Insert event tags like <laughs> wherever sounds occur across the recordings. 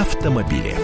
автомобили.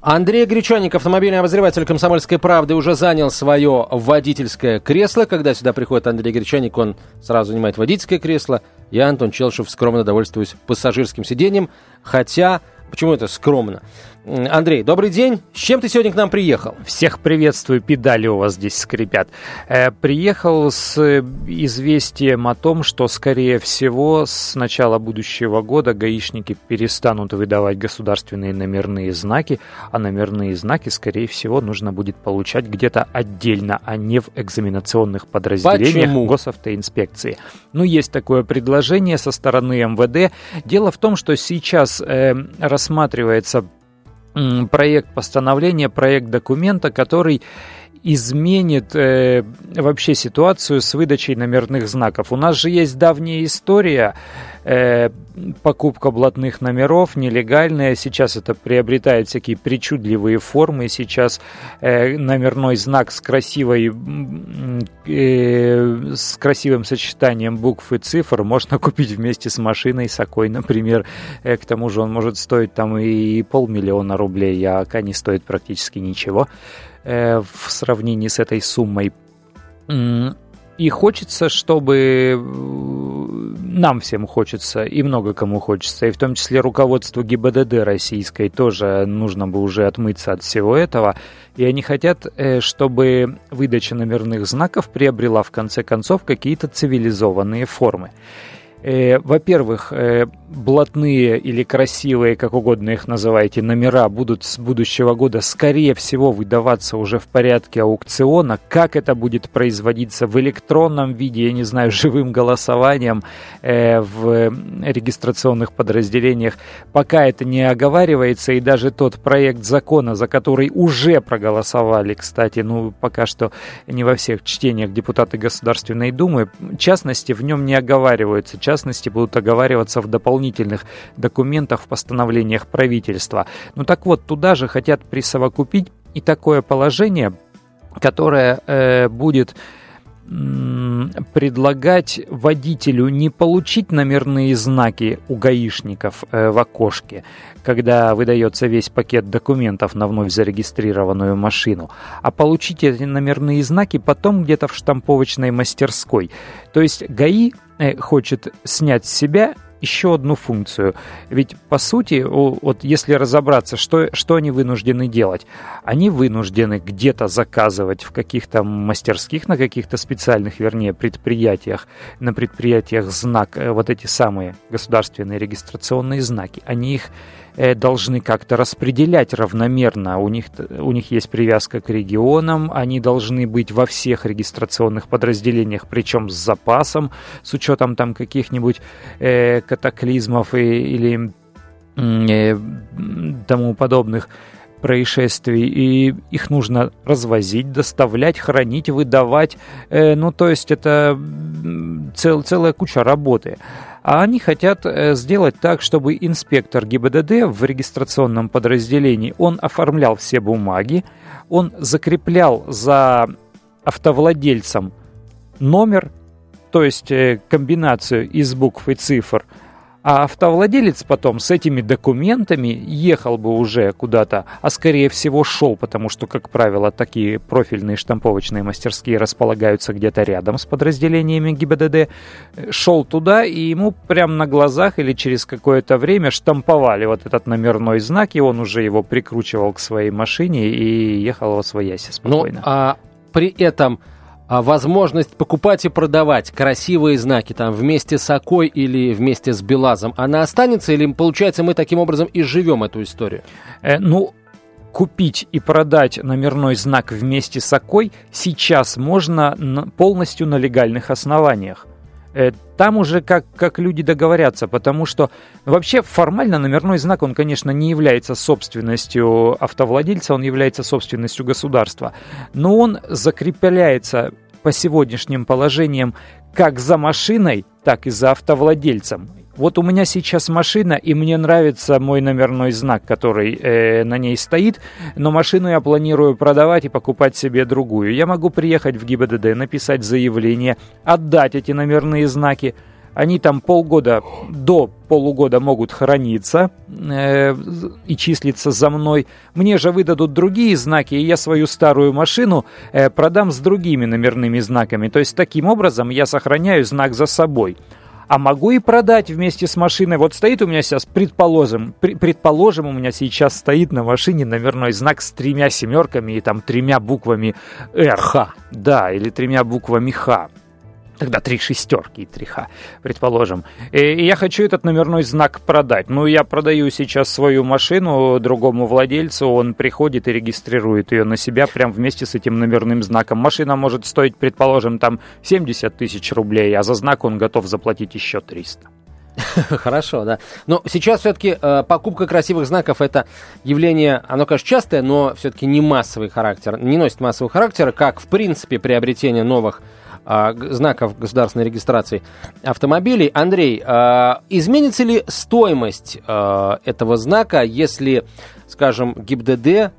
Андрей Гречаник, автомобильный обозреватель «Комсомольской правды», уже занял свое водительское кресло. Когда сюда приходит Андрей Гречаник, он сразу занимает водительское кресло. Я, Антон Челшев, скромно довольствуюсь пассажирским сиденьем. Хотя, почему это скромно? Андрей, добрый день. С чем ты сегодня к нам приехал? Всех приветствую. Педали у вас здесь скрипят. Э, приехал с известием о том, что, скорее всего, с начала будущего года гаишники перестанут выдавать государственные номерные знаки, а номерные знаки, скорее всего, нужно будет получать где-то отдельно, а не в экзаменационных подразделениях Почему? госавтоинспекции. Ну, есть такое предложение со стороны МВД. Дело в том, что сейчас э, рассматривается проект постановления, проект документа, который изменит э, вообще ситуацию с выдачей номерных знаков. У нас же есть давняя история э, покупка блатных номеров, нелегальная. Сейчас это приобретает всякие причудливые формы. Сейчас э, номерной знак с красивой э, с красивым сочетанием букв и цифр можно <laughs> купить вместе с машиной, с окой, например. Э, к тому же он может стоить там и полмиллиона рублей, а АК не стоит практически ничего. Э, в сравнении с этой суммой. И хочется, чтобы э, нам всем хочется, и много кому хочется, и в том числе руководству ГИБДД российской тоже нужно бы уже отмыться от всего этого. И они хотят, э, чтобы выдача номерных знаков приобрела в конце концов какие-то цивилизованные формы. Э, во-первых, э, блатные или красивые, как угодно их называйте, номера будут с будущего года, скорее всего, выдаваться уже в порядке аукциона. Как это будет производиться в электронном виде, я не знаю, <laughs> живым голосованием э, в регистрационных подразделениях, пока это не оговаривается, и даже тот проект закона, за который уже проголосовали, кстати, ну, пока что не во всех чтениях депутаты Государственной Думы, в частности, в нем не оговариваются частности, будут оговариваться в дополнительных документах, в постановлениях правительства. Ну так вот, туда же хотят присовокупить и такое положение, которое э, будет предлагать водителю не получить номерные знаки у гаишников э, в окошке, когда выдается весь пакет документов на вновь зарегистрированную машину, а получить эти номерные знаки потом где-то в штамповочной мастерской. То есть ГАИ э, хочет снять с себя еще одну функцию. Ведь, по сути, вот если разобраться, что, что они вынуждены делать? Они вынуждены где-то заказывать в каких-то мастерских, на каких-то специальных, вернее, предприятиях, на предприятиях знак, э, вот эти самые государственные регистрационные знаки. Они их Э, должны как-то распределять равномерно. У них, у них есть привязка к регионам, они должны быть во всех регистрационных подразделениях, причем с запасом, с учетом там каких-нибудь э, катаклизмов и, или э, тому подобных происшествий, и их нужно развозить, доставлять, хранить, выдавать. Э, ну, то есть это цел, целая куча работы. А они хотят э, сделать так, чтобы инспектор ГИБДД в регистрационном подразделении, он оформлял все бумаги, он закреплял за автовладельцем номер, то есть э, комбинацию из букв и цифр – а автовладелец потом с этими документами ехал бы уже куда-то, а скорее всего шел, потому что, как правило, такие профильные штамповочные мастерские располагаются где-то рядом с подразделениями ГИБДД, шел туда, и ему прямо на глазах или через какое-то время штамповали вот этот номерной знак, и он уже его прикручивал к своей машине и ехал во свояси спокойно. Ну, а при этом возможность покупать и продавать красивые знаки там вместе с Окой или вместе с Белазом, она останется или, получается, мы таким образом и живем эту историю? Э, ну, купить и продать номерной знак вместе с Окой сейчас можно полностью на легальных основаниях. Э, там уже как, как люди договорятся, потому что вообще формально номерной знак, он, конечно, не является собственностью автовладельца, он является собственностью государства, но он закрепляется по сегодняшним положениям как за машиной, так и за автовладельцем. Вот у меня сейчас машина, и мне нравится мой номерной знак, который э, на ней стоит, но машину я планирую продавать и покупать себе другую. Я могу приехать в ГИБДД, написать заявление, отдать эти номерные знаки, они там полгода до полугода могут храниться э, и числиться за мной. Мне же выдадут другие знаки, и я свою старую машину э, продам с другими номерными знаками. То есть таким образом я сохраняю знак за собой. А могу и продать вместе с машиной. Вот стоит у меня сейчас, предположим, предположим, у меня сейчас стоит на машине номерной знак с тремя семерками и там тремя буквами РХ. Да, или тремя буквами Х. Тогда три шестерки и три х, предположим. И я хочу этот номерной знак продать. Ну, я продаю сейчас свою машину другому владельцу, он приходит и регистрирует ее на себя прям вместе с этим номерным знаком. Машина может стоить, предположим, там 70 тысяч рублей, а за знак он готов заплатить еще 300. <laughs> Хорошо, да. Но сейчас все-таки э, покупка красивых знаков это явление, оно, конечно, частое, но все-таки не массовый характер, не носит массового характера, как, в принципе, приобретение новых знаков государственной регистрации автомобилей. Андрей, а, изменится ли стоимость а, этого знака, если, скажем, ГИБДД а,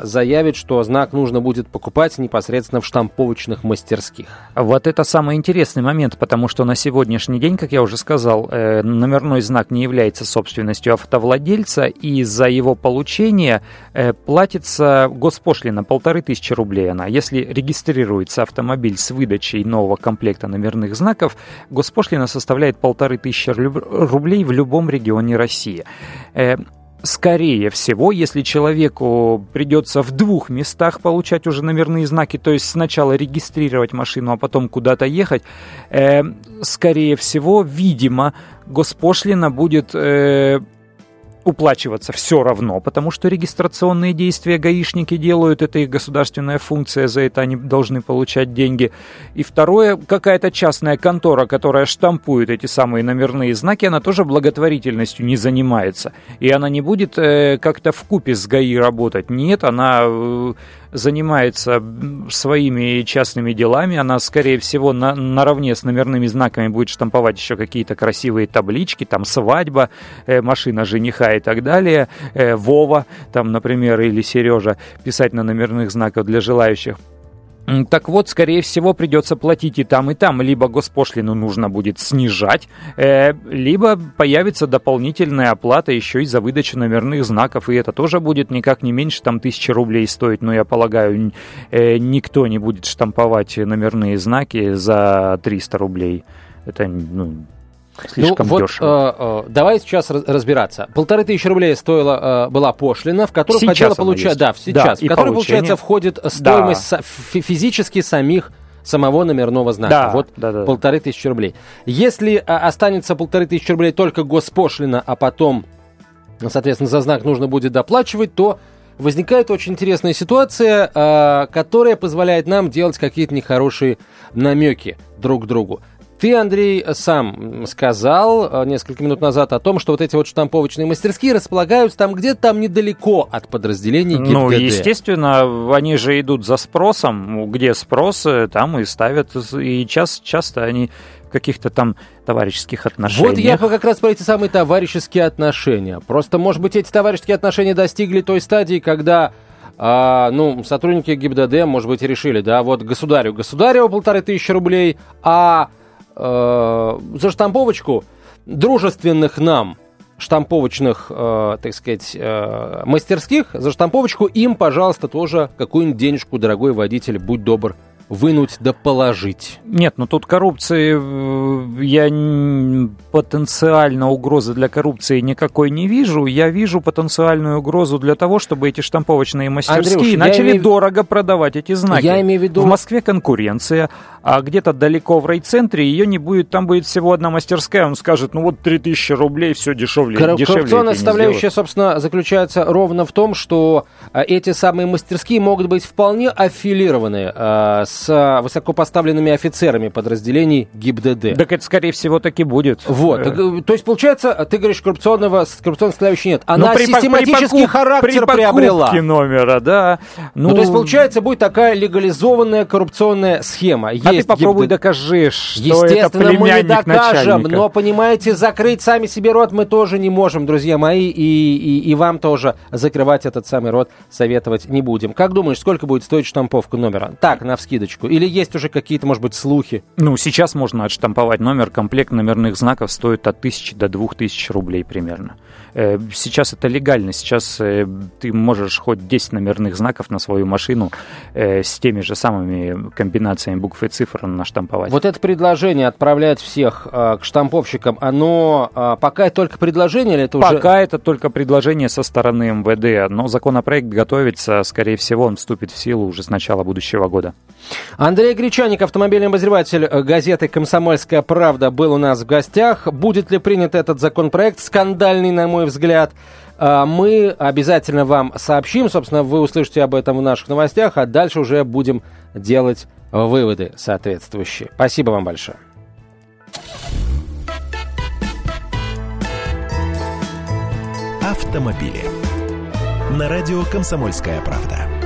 заявит, что знак нужно будет покупать непосредственно в штамповочных мастерских. Вот это самый интересный момент, потому что на сегодняшний день, как я уже сказал, э, номерной знак не является собственностью автовладельца, и за его получение э, платится госпошлина полторы тысячи рублей она. Если регистрируется автомобиль с выдачей нового комплекта номерных знаков, госпошлина составляет полторы тысячи рублей в любом регионе России. Скорее всего, если человеку придется в двух местах получать уже номерные знаки, то есть сначала регистрировать машину, а потом куда-то ехать, э, скорее всего, видимо, госпошлина будет э, уплачиваться все равно, потому что регистрационные действия гаишники делают, это их государственная функция, за это они должны получать деньги. И второе, какая-то частная контора, которая штампует эти самые номерные знаки, она тоже благотворительностью не занимается. И она не будет э, как-то в купе с ГАИ работать. Нет, она э, занимается своими частными делами, она, скорее всего, на, наравне с номерными знаками будет штамповать еще какие-то красивые таблички, там свадьба, э, машина жениха и так далее, э, Вова, там, например, или Сережа, писать на номерных знаках для желающих. Так вот, скорее всего, придется платить и там, и там. Либо госпошлину нужно будет снижать, э, либо появится дополнительная оплата еще и за выдачу номерных знаков. И это тоже будет никак не меньше там тысячи рублей стоить. Но я полагаю, э, никто не будет штамповать номерные знаки за 300 рублей. Это ну, Слишком ну, вот, дешево. Э, э, давай сейчас разбираться. Полторы тысячи рублей стоила э, была пошлина, в которую сейчас хотела получать, да, сейчас, да, в которую, получается, входит стоимость да. физически самих самого номерного знака. Да, вот да, да. полторы тысячи рублей. Если а, останется полторы тысячи рублей только госпошлина, а потом, соответственно, за знак нужно будет доплачивать, то возникает очень интересная ситуация, а, которая позволяет нам делать какие-то нехорошие намеки друг другу. Ты, Андрей, сам сказал э, несколько минут назад о том, что вот эти вот штамповочные мастерские располагаются там где-то там недалеко от подразделений ГИБДД. Ну, естественно, они же идут за спросом. Где спрос, там и ставят. И час, часто они каких-то там товарищеских отношениях. Вот я как раз про эти самые товарищеские отношения. Просто, может быть, эти товарищеские отношения достигли той стадии, когда а, ну, сотрудники ГИБДД, может быть, решили, да, вот государю государева полторы тысячи рублей, а э, за штамповочку дружественных нам штамповочных, э, так сказать, э, мастерских, за штамповочку им, пожалуйста, тоже какую-нибудь денежку, дорогой водитель, будь добр, вынуть да положить. Нет, ну тут коррупции, э, я потенциально угрозы для коррупции никакой не вижу. Я вижу потенциальную угрозу для того, чтобы эти штамповочные мастерские Андрюш, начали имею... дорого продавать эти знаки. Я имею в виду... В Москве конкуренция, а где-то далеко в райцентре ее не будет, там будет всего одна мастерская, он скажет, ну вот 3000 рублей, все дешевле. Кор- дешевле коррупционная составляющая, собственно, заключается ровно в том, что а, эти самые мастерские могут быть вполне аффилированы а, с высокопоставленными офицерами подразделений ГИБДД. Так это, скорее всего, таки будет. Вот. Э. То есть, получается, ты говоришь, коррупционного, коррупционной составляющей нет. Она при, систематический при характер при приобрела. номера, да. Ну, ну, то есть, получается, будет такая легализованная коррупционная схема. А ты попробуй ГИБДД. докажи, что это племянник мы не докажем, начальника. но, понимаете, закрыть сами себе рот мы тоже не можем, друзья мои, и, и, и вам тоже закрывать этот самый рот советовать не будем. Как думаешь, сколько будет стоить штамповка номера? Так, на вскидочку. Секундочку? Или есть уже какие-то, может быть, слухи? Ну, сейчас можно отштамповать номер. Комплект номерных знаков стоит от 1000 до 2000 рублей примерно. Э, сейчас это легально. Сейчас э, ты можешь хоть 10 номерных знаков на свою машину э, с теми же самыми комбинациями букв и цифр наштамповать. Вот это предложение отправлять всех к штамповщикам, оно пока только предложение или это пока уже... Пока это только предложение со стороны МВД, но законопроект готовится, скорее всего, он вступит в силу уже с начала будущего года. Андрей Гречаник, автомобильный обозреватель газеты «Комсомольская правда», был у нас в гостях. Будет ли принят этот законопроект, скандальный, на мой взгляд, а, мы обязательно вам сообщим. Собственно, вы услышите об этом в наших новостях, а дальше уже будем делать выводы соответствующие. Спасибо вам большое. Автомобили. На радио «Комсомольская правда».